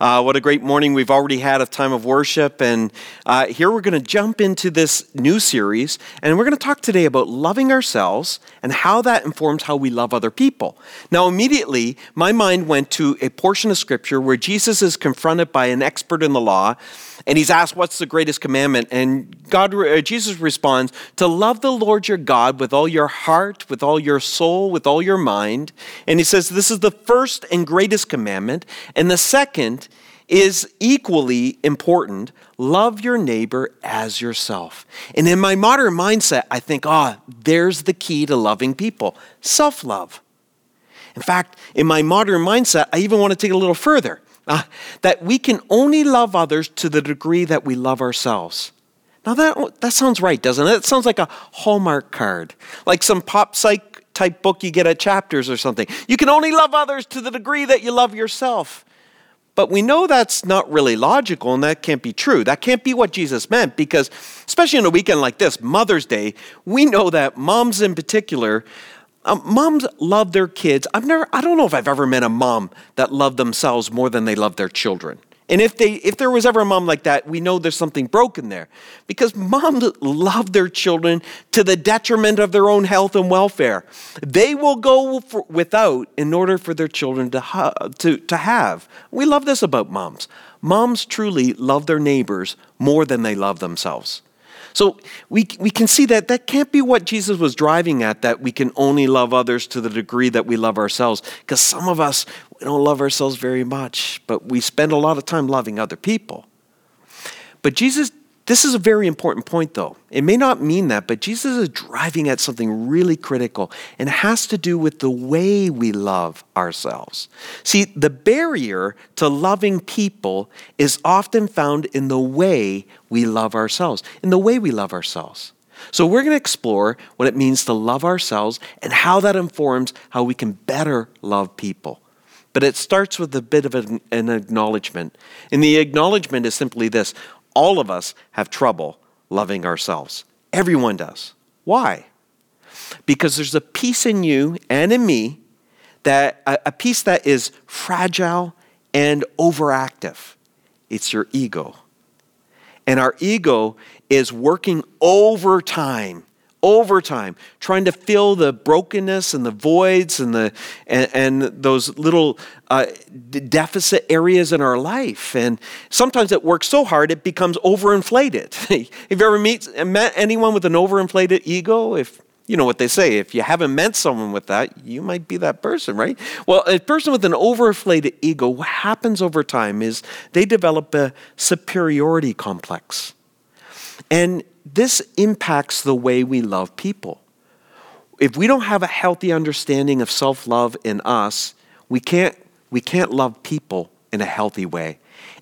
Uh, what a great morning we've already had a time of worship. And uh, here we're going to jump into this new series. And we're going to talk today about loving ourselves and how that informs how we love other people. Now, immediately, my mind went to a portion of scripture where Jesus is confronted by an expert in the law. And he's asked, What's the greatest commandment? And God, uh, Jesus responds, To love the Lord your God with all your heart, with all your soul, with all your mind. And he says, This is the first and greatest commandment. And the second is equally important love your neighbor as yourself. And in my modern mindset, I think, ah, oh, there's the key to loving people self love. In fact, in my modern mindset, I even want to take it a little further uh, that we can only love others to the degree that we love ourselves. Now, that, that sounds right, doesn't it? It sounds like a Hallmark card, like some pop psych type book you get at chapters or something. You can only love others to the degree that you love yourself. But we know that's not really logical and that can't be true. That can't be what Jesus meant because, especially on a weekend like this, Mother's Day, we know that moms in particular um, moms love their kids. I've never, I don't know if I've ever met a mom that loved themselves more than they love their children. And if they, if there was ever a mom like that, we know there's something broken there, because moms love their children to the detriment of their own health and welfare. They will go for, without in order for their children to, ha- to, to have. We love this about moms. Moms truly love their neighbors more than they love themselves. So we, we can see that that can't be what Jesus was driving at, that we can only love others to the degree that we love ourselves. Because some of us, don't love ourselves very much, but we spend a lot of time loving other people. But Jesus this is a very important point, though. It may not mean that, but Jesus is driving at something really critical, and has to do with the way we love ourselves. See, the barrier to loving people is often found in the way we love ourselves, in the way we love ourselves. So, we're going to explore what it means to love ourselves and how that informs how we can better love people. But it starts with a bit of an, acknowledgement. And the acknowledgement is simply this all of us have trouble loving ourselves. Everyone does. Why? Because there's a piece in you and in me that a, a piece that is fragile and overactive. It's your ego. And our ego is working overtime overtime, trying to fill the brokenness and the voids and, the, and, and those little uh, deficit areas in our life. And sometimes it works so hard it becomes overinflated. Have you ever meet, met anyone with an overinflated ego? If you know what they say, if you haven't met someone with that, you might be that person, right? Well, a person with an overinflated ego, what happens over time is they develop a superiority complex. And this impacts the way we love people. If we don't have a healthy understanding of self love in us, we can't, we can't love people in a healthy way.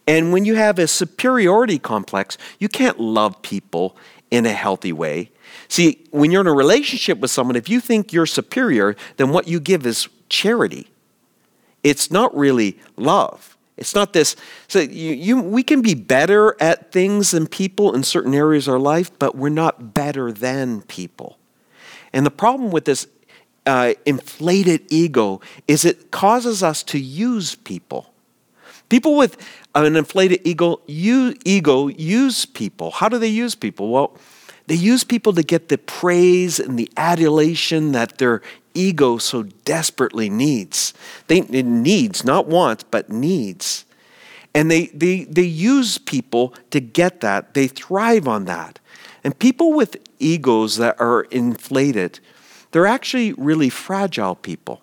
And when you have a superiority complex, you can't love people in a healthy way. See, when you're in a relationship with someone, if you think you're superior, then what you give is charity. It's not really love. It's not this. So you, you, we can be better at things than people in certain areas of our life, but we're not better than people. And the problem with this uh, inflated ego is it causes us to use people. People with an inflated ego, you, ego use people. How do they use people? Well, they use people to get the praise and the adulation that their ego so desperately needs. They, it needs, not wants, but needs. And they, they, they use people to get that. They thrive on that. And people with egos that are inflated, they're actually really fragile people.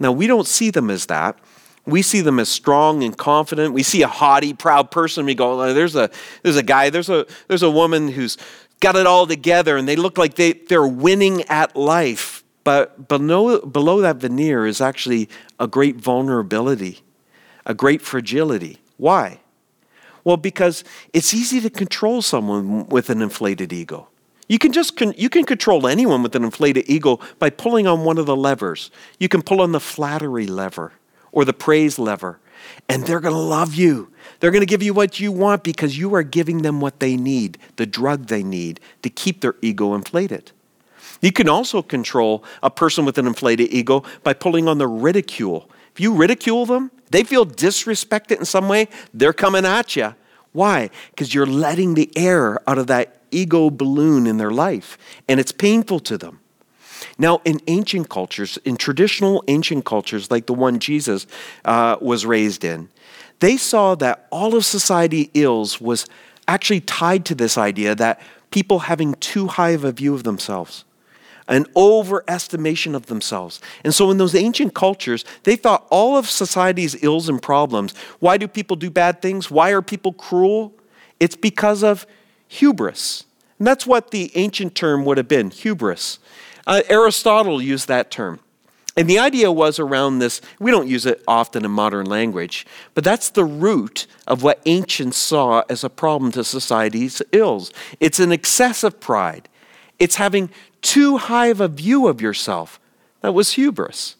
Now, we don't see them as that. We see them as strong and confident. We see a haughty, proud person. We go, there's a, there's a guy, there's a, there's a woman who's got it all together and they look like they, they're winning at life. But below, below that veneer is actually a great vulnerability, a great fragility. Why? Well, because it's easy to control someone with an inflated ego. You can just con- you can control anyone with an inflated ego by pulling on one of the levers. You can pull on the flattery lever or the praise lever, and they're going to love you. They're going to give you what you want because you are giving them what they need, the drug they need to keep their ego inflated. You can also control a person with an inflated ego by pulling on the ridicule. If you ridicule them They feel disrespected in some way, they're coming at you. Why? Because you're letting the air out of that ego balloon in their life, and it's painful to them. Now, in ancient cultures, in traditional ancient cultures like the one Jesus uh, was raised in, they saw that all of society ills was actually tied to this idea that people having too high of a view of themselves, an overestimation of themselves. And so, in those ancient cultures, they thought all of society's ills and problems why do people do bad things? Why are people cruel? It's because of hubris. And that's what the ancient term would have been hubris. Uh, Aristotle used that term. And the idea was around this, we don't use it often in modern language, but that's the root of what ancients saw as a problem to society's ills. It's an excessive pride, it's having too high of a view of yourself. That was hubris.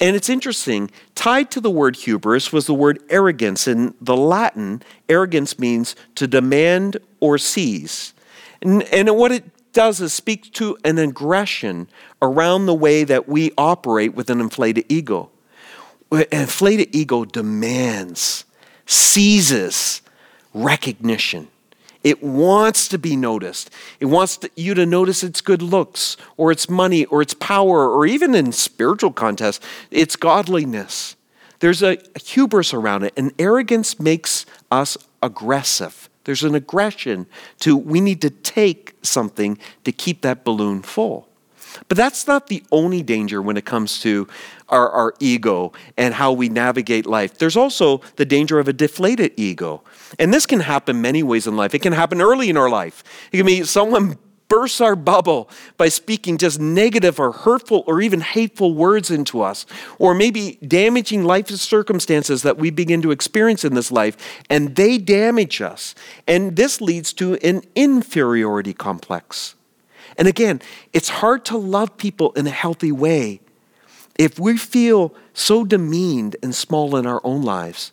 And it's interesting, tied to the word hubris was the word arrogance. In the Latin, arrogance means to demand or seize. And, and what it does is speak to an aggression around the way that we operate with an inflated ego. An inflated ego demands, seizes recognition. It wants to be noticed. It wants to, you to notice its good looks, or its money, or its power, or even in spiritual contests, its godliness. There's a, a hubris around it, and arrogance makes us aggressive. There's an aggression to we need to take something to keep that balloon full. But that's not the only danger when it comes to our, our, ego and how we navigate life. There's also the danger of a deflated ego. And this can happen many ways in life. It can happen early in our life. It can be someone bursts our bubble by speaking just negative or hurtful or even hateful words into us, or maybe damaging life circumstances that we begin to experience in this life, and they damage us. And this leads to an inferiority complex. And again, it's hard to love people in a healthy way if we feel so demeaned and small in our own lives.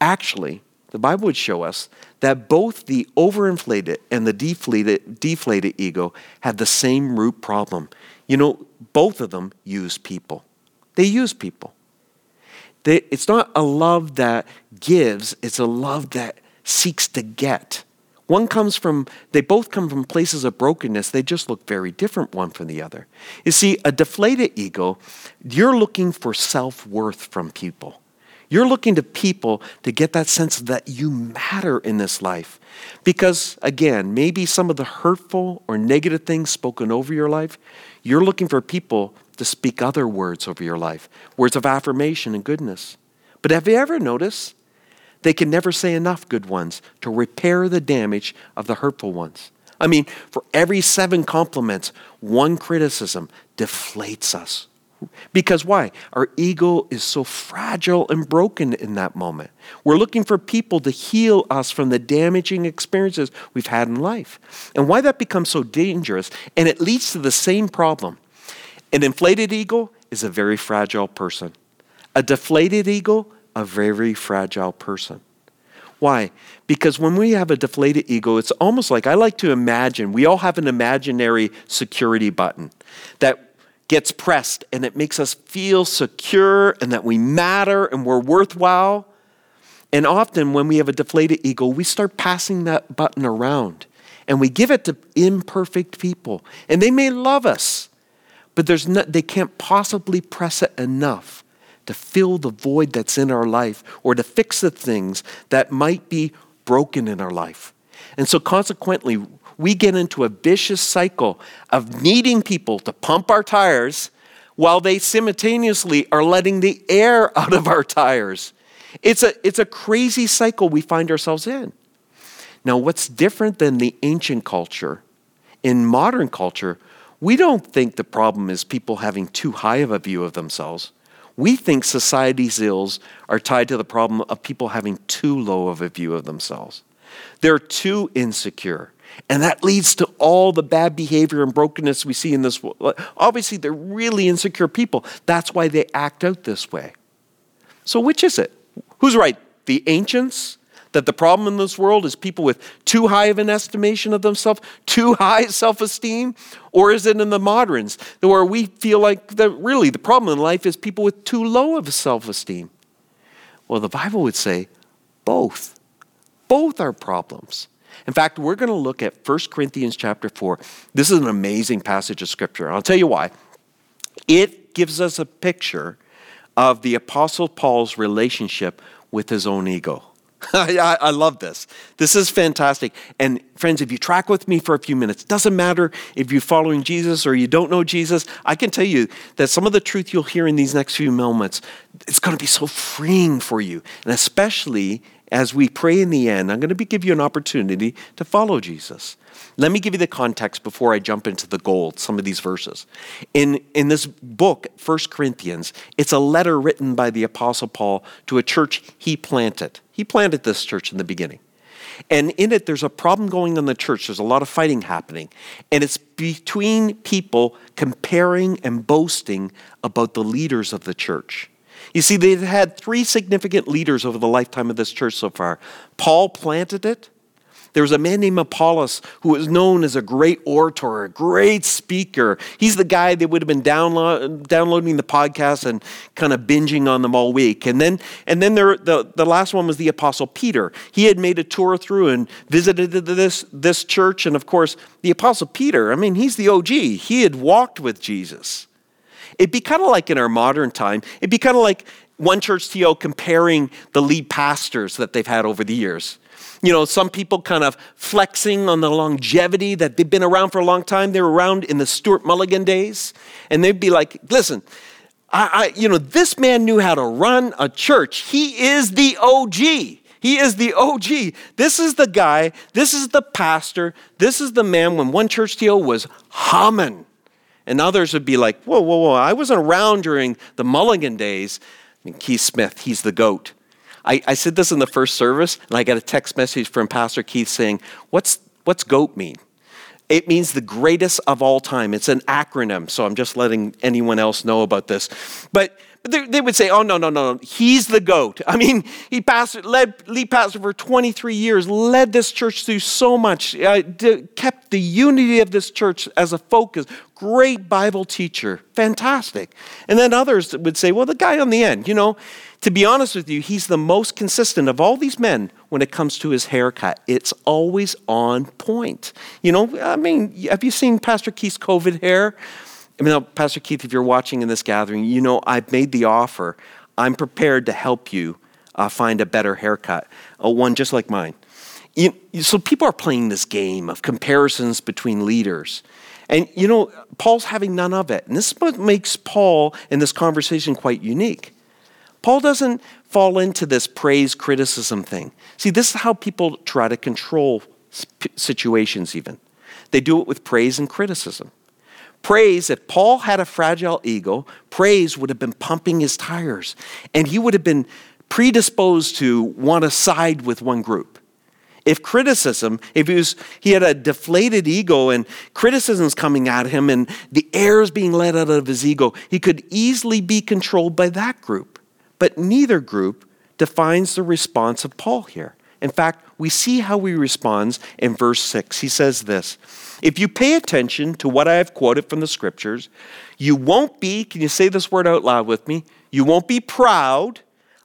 Actually, the Bible would show us that both the overinflated and the deflated, deflated ego have the same root problem. You know, both of them use people. They use people. They, it's not a love that gives, it's a love that seeks to get. One comes from, they both come from places of brokenness. They just look very different one from the other. You see, a deflated ego, you're looking for self worth from people. You're looking to people to get that sense that you matter in this life. Because, again, maybe some of the hurtful or negative things spoken over your life, you're looking for people to speak other words over your life, words of affirmation and goodness. But have you ever noticed? They can never say enough good ones to repair the damage of the hurtful ones. I mean, for every seven compliments, one criticism deflates us because why? Our ego is so fragile and broken in that moment. We're looking for people to heal us from the damaging experiences we've had in life. And why that becomes so dangerous, and it leads to the same problem. An inflated ego is a very fragile person, a deflated ego, a very fragile person. Why? Because when we have a deflated ego, it's almost like I like to imagine we all have an imaginary security button that gets pressed and it makes us feel secure and that we matter and we're worthwhile. And often, when we have a deflated ego, we start passing that button around and we give it to imperfect people. And they may love us, but there's no, they can't possibly press it enough to fill the void that's in our life or to fix the things that might be broken in our life. And so, consequently, we get into a vicious cycle of needing people to pump our tires while they simultaneously are letting the air out of our tires. It's a, it's a crazy cycle we find ourselves in. Now, what's different than the ancient culture, in modern culture, we don't think the problem is people having too high of a view of themselves. We think society's ills are tied to the problem of people having too low of a view of themselves. They're too insecure. And that leads to all the bad behavior and brokenness we see in this world. Obviously, they're really insecure people. That's why they act out this way. So, which is it? Who's right? The ancients? That the problem in this world is people with too high of an estimation of themselves, too high self esteem? Or is it in the moderns where we feel like that really the problem in life is people with too low of a self esteem? Well, the Bible would say both. Both are problems. In fact, we're going to look at 1 Corinthians chapter 4. This is an amazing passage of scripture. I'll tell you why. It gives us a picture of the Apostle Paul's relationship with his own ego. I, I, love this. This is fantastic. And friends, if you track with me for a few minutes, doesn't matter if you're following Jesus or you don't know Jesus, I can tell you that some of the truth you'll hear in these next few moments, it's going to be so freeing for you. And especially as we pray in the end, I'm going to be, give you an opportunity to follow Jesus. Let me give you the context before I jump into the gold, some of these verses. In, in this book, 1 Corinthians, it's a letter written by the Apostle Paul to a church he planted. He planted this church in the beginning. And in it, there's a problem going on in the church. There's a lot of fighting happening. And it's between people comparing and boasting about the leaders of the church. You see, they've had three significant leaders over the lifetime of this church so far. Paul planted it, there was a man named Apollos who was known as a great orator, a great speaker. He's the guy that would have been download, downloading the podcast and kind of binging on them all week. And then, and then there, the, the last one was the Apostle Peter. He had made a tour through and visited this, this church. And of course, the Apostle Peter, I mean, he's the OG. He had walked with Jesus. It'd be kind of like in our modern time, it'd be kind of like one church TO comparing the lead pastors that they've had over the years. You know, some people kind of flexing on the longevity that they've been around for a long time. They were around in the Stuart Mulligan days, and they'd be like, listen, I, I, you know, this man knew how to run a church. He is the OG. He is the OG. This is the guy, this is the pastor, this is the man when one church deal was humming. And others would be like, whoa, whoa, whoa, I wasn't around during the Mulligan days. I mean, Keith Smith, he's the goat. I, I said this in the first service, and I got a text message from Pastor Keith saying, What's, what's GOAT mean? It means the greatest of all time. It's an acronym, so I'm just letting anyone else know about this. But they, they would say, oh, no, no, no, no. he's the GOAT. I mean, he pastored, led, lead pastor for 23 years, led this church through so much, uh, kept the unity of this church as a focus. Great Bible teacher, fantastic. And then others would say, well, the guy on the end, you know, to be honest with you, he's the most consistent of all these men when it comes to his haircut. It's always on point. You know, I mean, have you seen Pastor Keith's COVID hair? I mean, now, Pastor Keith, if you're watching in this gathering, you know I've made the offer. I'm prepared to help you uh, find a better haircut, a one just like mine. You, so people are playing this game of comparisons between leaders. And you know, Paul's having none of it. And this is what makes Paul in this conversation quite unique. Paul doesn't fall into this praise criticism thing. See, this is how people try to control situations, even. They do it with praise and criticism. Praise, if Paul had a fragile ego, praise would have been pumping his tires, and he would have been predisposed to want to side with one group. If criticism, if he, was, he had a deflated ego and criticism's coming at him and the air is being let out of his ego, he could easily be controlled by that group. But neither group defines the response of Paul here. In fact, we see how he responds in verse 6. He says this If you pay attention to what I have quoted from the scriptures, you won't be, can you say this word out loud with me? You won't be proud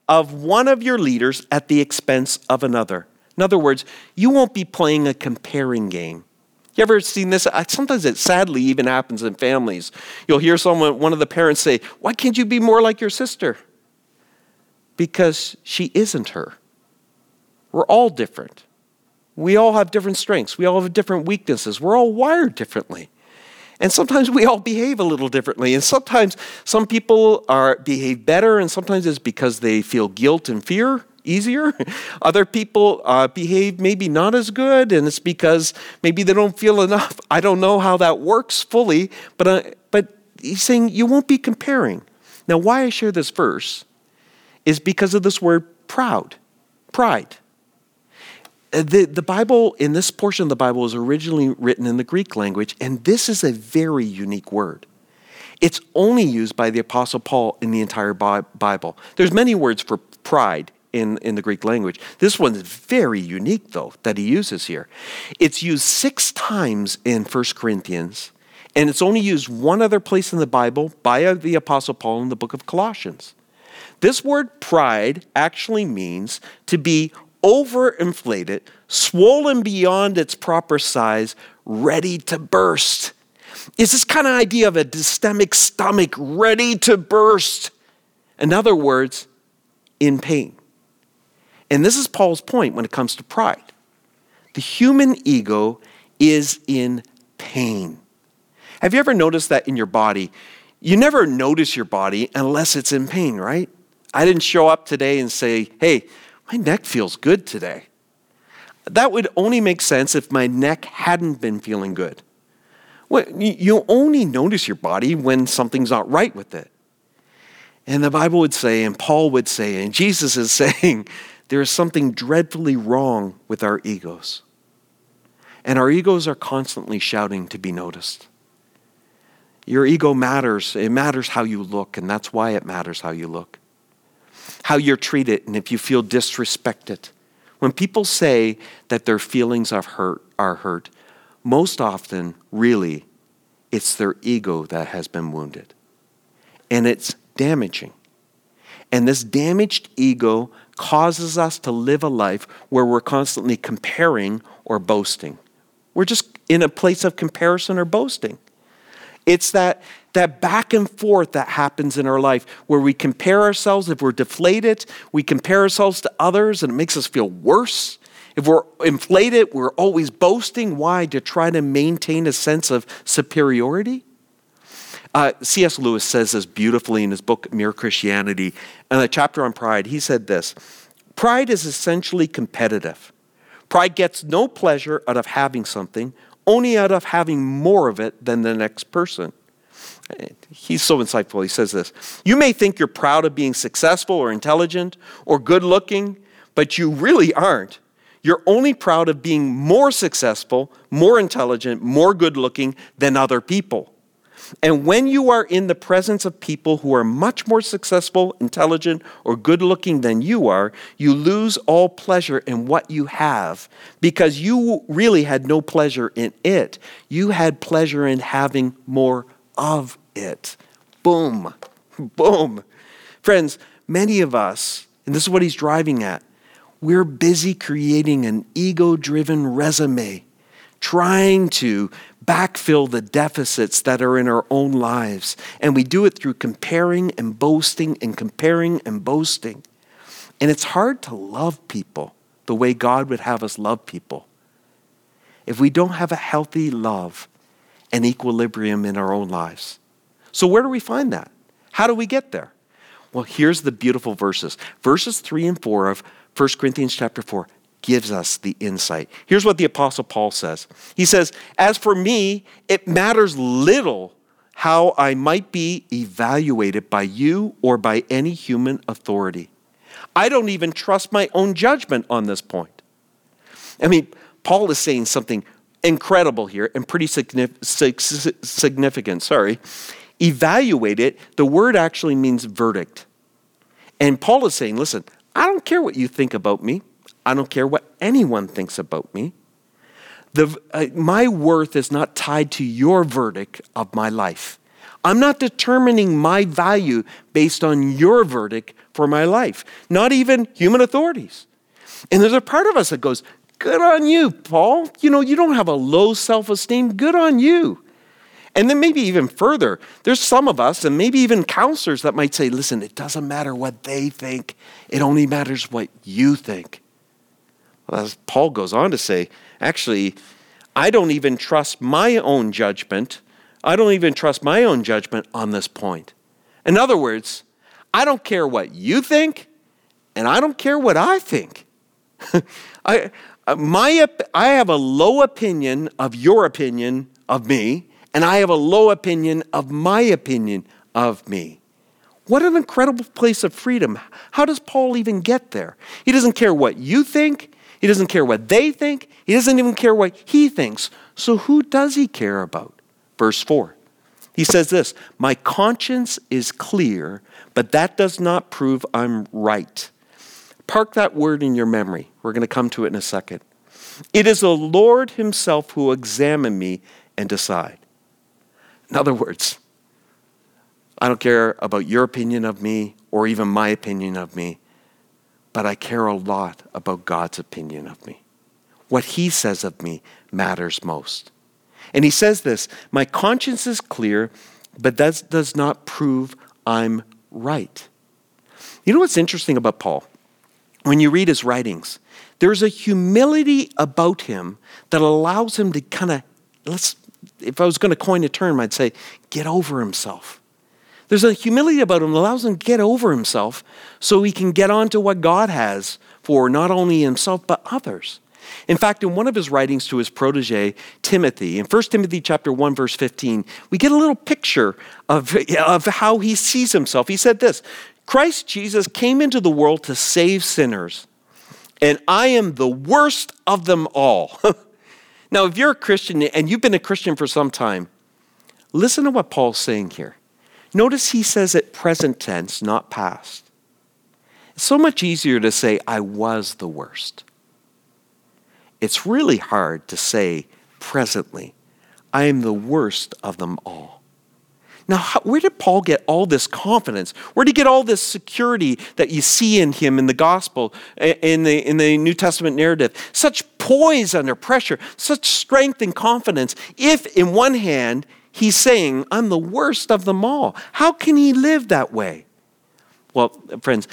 of one of your leaders at the expense of another. In other words, you won't be playing a comparing game. You ever seen this? Sometimes it sadly even happens in families. You'll hear someone, one of the parents say, Why can't you be more like your sister? because she isn't her. We're all different. We all have different strengths. We all have different weaknesses. We're all wired differently. And sometimes we all behave a little differently. And sometimes some people are behave better, and sometimes it's because they feel guilt and fear easier. Other people uh, behave maybe not as good, and it's because maybe they don't feel enough. I don't know how that works fully, but, uh, but he's saying you won't be comparing. Now, why I share this verse is because of this word proud, pride. Uh, the, the Bible, in this portion of the Bible, was originally written in the Greek language, and this is a very unique word. It's only used by the Apostle Paul in the entire Bible. There's many words for pride in, in the Greek language. This one's very unique, though, that he uses here. It's used six times in 1 Corinthians, and it's only used one other place in the Bible by the Apostle Paul in the book of Colossians. This word pride actually means to be overinflated, swollen beyond its proper size, ready to burst. It's this kind of idea of a dystemic stomach ready to burst. In other words, in pain. And this is Paul's point when it comes to pride. The human ego is in pain. Have you ever noticed that in your body? You never notice your body unless it's in pain, right? I didn't show up today and say, hey, my neck feels good today. That would only make sense if my neck hadn't been feeling good. Well, you only notice your body when something's not right with it. And the Bible would say, and Paul would say, and Jesus is saying, there is something dreadfully wrong with our egos. And our egos are constantly shouting to be noticed. Your ego matters. It matters how you look, and that's why it matters how you look. How you're treated, and if you feel disrespected. When people say that their feelings are hurt, are hurt, most often, really, it's their ego that has been wounded. And it's damaging. And this damaged ego causes us to live a life where we're constantly comparing or boasting. We're just in a place of comparison or boasting. It's that, that back and forth that happens in our life where we compare ourselves. If we're deflated, we compare ourselves to others and it makes us feel worse. If we're inflated, we're always boasting. Why? To try to maintain a sense of superiority. Uh, C.S. Lewis says this beautifully in his book, Mere Christianity. In a chapter on pride, he said this Pride is essentially competitive. Pride gets no pleasure out of having something, only out of having more of it than the next person. He's so insightful. He says this You may think you're proud of being successful or intelligent or good looking, but you really aren't. You're only proud of being more successful, more intelligent, more good looking than other people. And when you are in the presence of people who are much more successful, intelligent, or good looking than you are, you lose all pleasure in what you have because you really had no pleasure in it. You had pleasure in having more of it. Boom. Boom. Friends, many of us, and this is what he's driving at, we're busy creating an ego driven resume, trying to backfill the deficits that are in our own lives. And we do it through comparing and boasting and comparing and boasting. And it's hard to love people the way God would have us love people if we don't have a healthy love and equilibrium in our own lives. So, where do we find that? How do we get there? Well, here's the beautiful verses. Verses 3 and 4 of 1 Corinthians chapter 4 gives us the insight. Here's what the Apostle Paul says He says, As for me, it matters little how I might be evaluated by you or by any human authority. I don't even trust my own judgment on this point. I mean, Paul is saying something incredible here and pretty significant. Sorry. Evaluate it, the word actually means verdict. And Paul is saying, listen, I don't care what you think about me. I don't care what anyone thinks about me. The, uh, my worth is not tied to your verdict of my life. I'm not determining my value based on your verdict for my life, not even human authorities. And there's a part of us that goes, Good on you, Paul. You know, you don't have a low self esteem. Good on you. And then maybe even further, there's some of us, and maybe even counselors, that might say, Listen, it doesn't matter what they think, it only matters what you think. As Paul goes on to say, actually, I don't even trust my own judgment. I don't even trust my own judgment on this point. In other words, I don't care what you think, and I don't care what I think. I, uh, my, I have a low opinion of your opinion of me, and I have a low opinion of my opinion of me. What an incredible place of freedom. How does Paul even get there? He doesn't care what you think, he doesn't care what they think. He doesn't even care what he thinks. So who does he care about? Verse 4. He says this My conscience is clear, but that does not prove I'm right. Park that word in your memory. We're going to come to it in a second. It is the Lord Himself who examine me and decide. In other words, I don't care about your opinion of me or even my opinion of me, but I care a lot about God's opinion of me. What He says of me matters most. And He says this My conscience is clear, but that does not prove I'm right. You know what's interesting about Paul? When you read his writings, there's a humility about him that allows him to kind of, let's, if I was going to coin a term, I'd say, get over himself. There's a humility about him that allows him to get over himself so he can get on to what God has for not only himself, but others. In fact, in one of his writings to his protege, Timothy, in 1 Timothy chapter 1, verse 15, we get a little picture of, of how he sees himself. He said this Christ Jesus came into the world to save sinners, and I am the worst of them all. now, if you're a Christian and you've been a Christian for some time, listen to what Paul's saying here. Notice he says it present tense, not past. It's so much easier to say, I was the worst. It's really hard to say presently, I am the worst of them all. Now, how, where did Paul get all this confidence? Where did he get all this security that you see in him in the gospel, in the, in the New Testament narrative? Such poise under pressure, such strength and confidence. If, in one hand, he's saying, I'm the worst of them all, how can he live that way? Well, friends,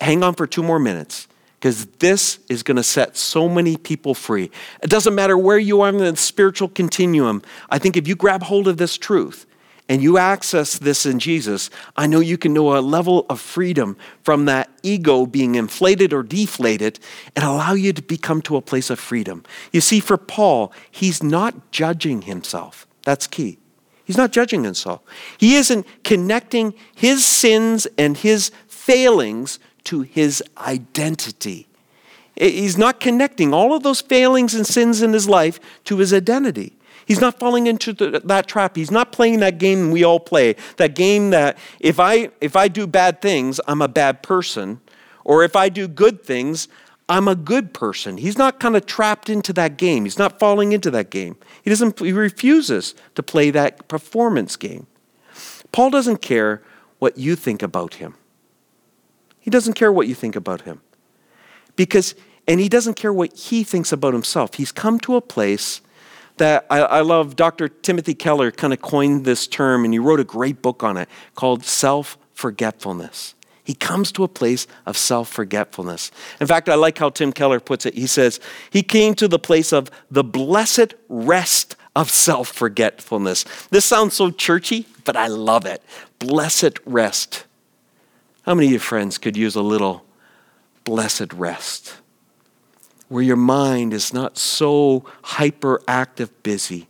hang on for two more minutes because this is going to set so many people free. It doesn't matter where you are in the spiritual continuum. I think if you grab hold of this truth and you access this in Jesus, I know you can know a level of freedom from that ego being inflated or deflated and allow you to become to a place of freedom. You see, for Paul, he's not judging himself. That's key. He's not judging himself. He isn't connecting his sins and his failings to his identity. He's not connecting all of those failings and sins in his life to his identity. He's not falling into the, that trap. He's not playing that game we all play. That game that if I if I do bad things, I'm a bad person, or if I do good things, I'm a good person. He's not kind of trapped into that game. He's not falling into that game. He doesn't he refuses to play that performance game. Paul doesn't care what you think about him. He doesn't care what you think about him. Because, and he doesn't care what he thinks about himself. He's come to a place that I, I love. Dr. Timothy Keller kind of coined this term, and he wrote a great book on it called self forgetfulness. He comes to a place of self forgetfulness. In fact, I like how Tim Keller puts it. He says, He came to the place of the blessed rest of self forgetfulness. This sounds so churchy, but I love it. Blessed rest. How many of your friends could use a little blessed rest where your mind is not so hyperactive busy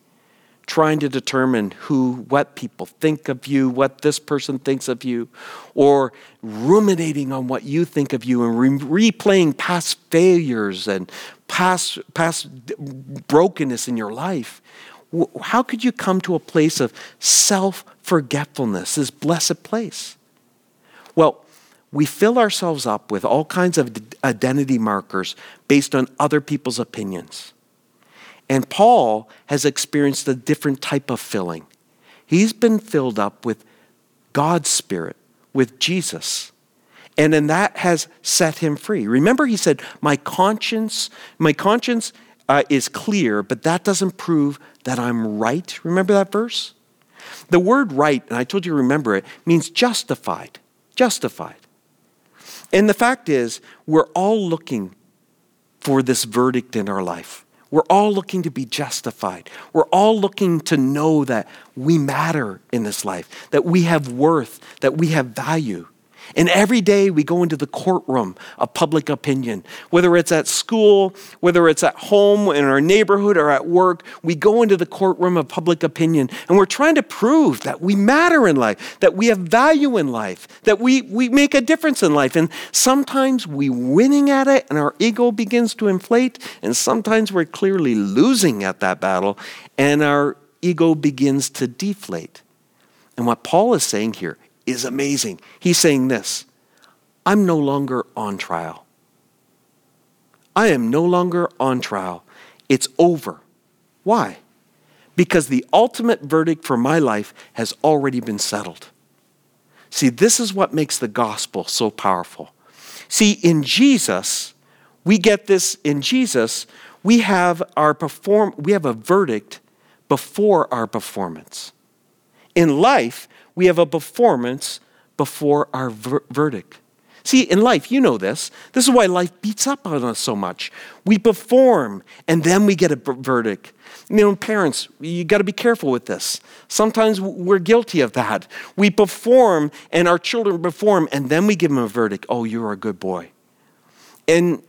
trying to determine who what people think of you what this person thinks of you or ruminating on what you think of you and re- replaying past failures and past past brokenness in your life how could you come to a place of self-forgetfulness this blessed place well we fill ourselves up with all kinds of identity markers based on other people's opinions. And Paul has experienced a different type of filling. He's been filled up with God's Spirit, with Jesus. And then that has set him free. Remember, he said, My conscience, my conscience uh, is clear, but that doesn't prove that I'm right. Remember that verse? The word right, and I told you to remember it, means justified. Justified. And the fact is, we're all looking for this verdict in our life. We're all looking to be justified. We're all looking to know that we matter in this life, that we have worth, that we have value. And every day we go into the courtroom of public opinion, whether it's at school, whether it's at home, in our neighborhood, or at work, we go into the courtroom of public opinion and we're trying to prove that we matter in life, that we have value in life, that we, we make a difference in life. And sometimes we're winning at it and our ego begins to inflate, and sometimes we're clearly losing at that battle and our ego begins to deflate. And what Paul is saying here is amazing. He's saying this I'm no longer on trial. I am no longer on trial. It's over. Why? Because the ultimate verdict for my life has already been settled. See, this is what makes the gospel so powerful. See, in Jesus, we get this in Jesus, we have our perform we have a verdict before our performance. In life, we have a performance before our ver- verdict. See, in life, you know this. This is why life beats up on us so much. We perform and then we get a verdict. You know, parents, you got to be careful with this. Sometimes we're guilty of that. We perform and our children perform and then we give them a verdict. Oh, you're a good boy. And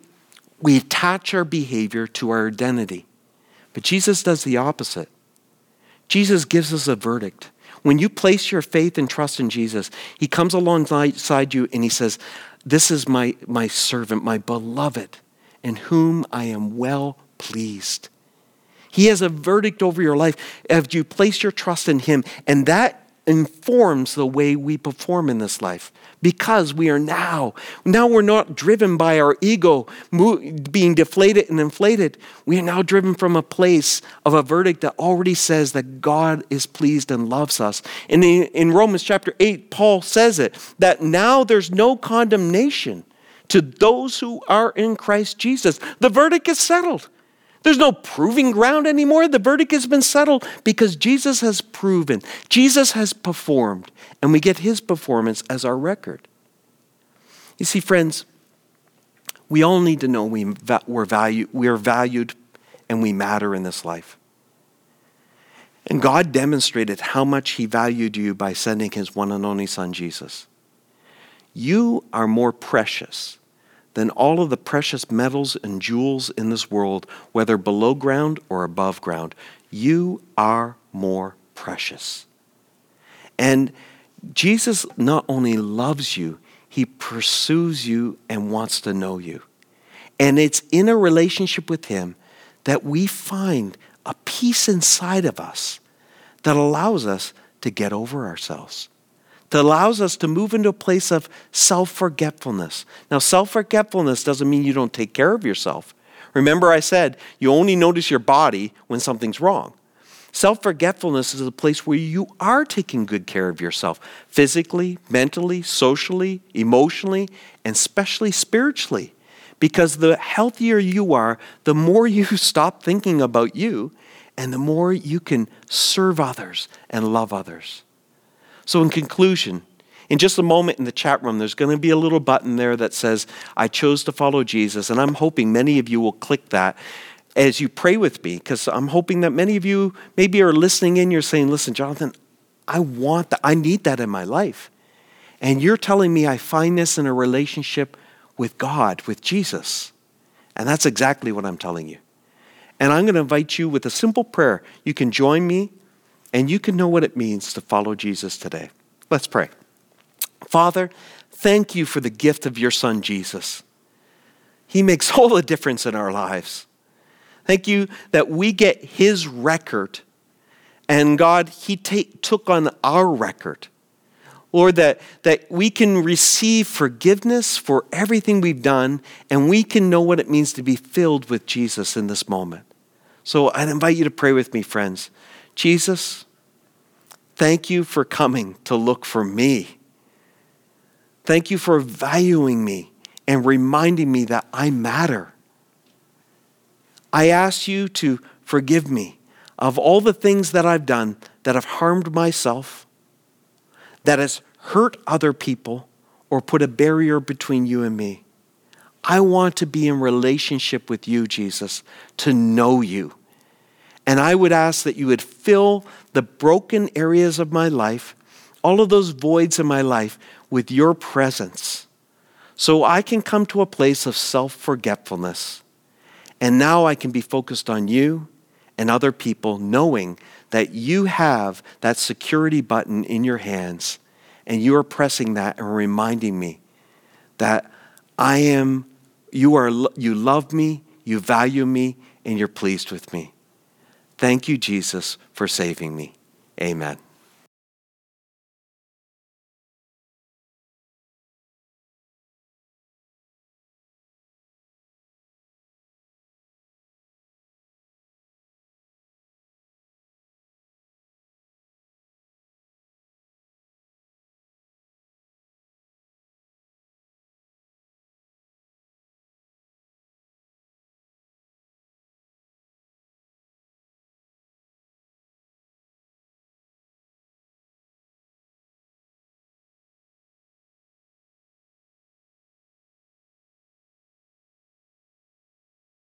we attach our behavior to our identity. But Jesus does the opposite. Jesus gives us a verdict. When you place your faith and trust in Jesus, He comes alongside you and He says, This is my, my servant, my beloved, in whom I am well pleased. He has a verdict over your life as you place your trust in Him, and that informs the way we perform in this life because we are now. Now we're not driven by our ego being deflated and inflated. We are now driven from a place of a verdict that already says that God is pleased and loves us. And in, in Romans chapter 8, Paul says it that now there's no condemnation to those who are in Christ Jesus. The verdict is settled. There's no proving ground anymore. The verdict has been settled because Jesus has proven, Jesus has performed, and we get his performance as our record. You see, friends, we all need to know we, we're, value, we are valued and we matter in this life. And God demonstrated how much He valued you by sending His one and only Son, Jesus. You are more precious than all of the precious metals and jewels in this world, whether below ground or above ground. You are more precious. And Jesus not only loves you, he pursues you and wants to know you. And it's in a relationship with him that we find a peace inside of us that allows us to get over ourselves that allows us to move into a place of self forgetfulness. Now, self forgetfulness doesn't mean you don't take care of yourself. Remember, I said you only notice your body when something's wrong. Self forgetfulness is a place where you are taking good care of yourself physically, mentally, socially, emotionally, and especially spiritually. Because the healthier you are, the more you stop thinking about you, and the more you can serve others and love others. So, in conclusion, in just a moment in the chat room, there's going to be a little button there that says, I chose to follow Jesus. And I'm hoping many of you will click that as you pray with me, because I'm hoping that many of you maybe are listening in. You're saying, Listen, Jonathan, I want that. I need that in my life. And you're telling me I find this in a relationship with God, with Jesus. And that's exactly what I'm telling you. And I'm going to invite you with a simple prayer. You can join me and you can know what it means to follow Jesus today. Let's pray. Father, thank you for the gift of your Son, Jesus. He makes all the difference in our lives. Thank you that we get his record, and God, he take, took on our record. Lord, that, that we can receive forgiveness for everything we've done, and we can know what it means to be filled with Jesus in this moment. So I'd invite you to pray with me, friends. Jesus, thank you for coming to look for me. Thank you for valuing me and reminding me that I matter. I ask you to forgive me of all the things that I've done that have harmed myself, that has hurt other people, or put a barrier between you and me. I want to be in relationship with you, Jesus, to know you. And I would ask that you would fill the broken areas of my life, all of those voids in my life, with your presence. So I can come to a place of self forgetfulness. And now I can be focused on you and other people, knowing that you have that security button in your hands and you are pressing that and reminding me that I am, you are, you love me, you value me, and you're pleased with me. Thank you, Jesus, for saving me. Amen.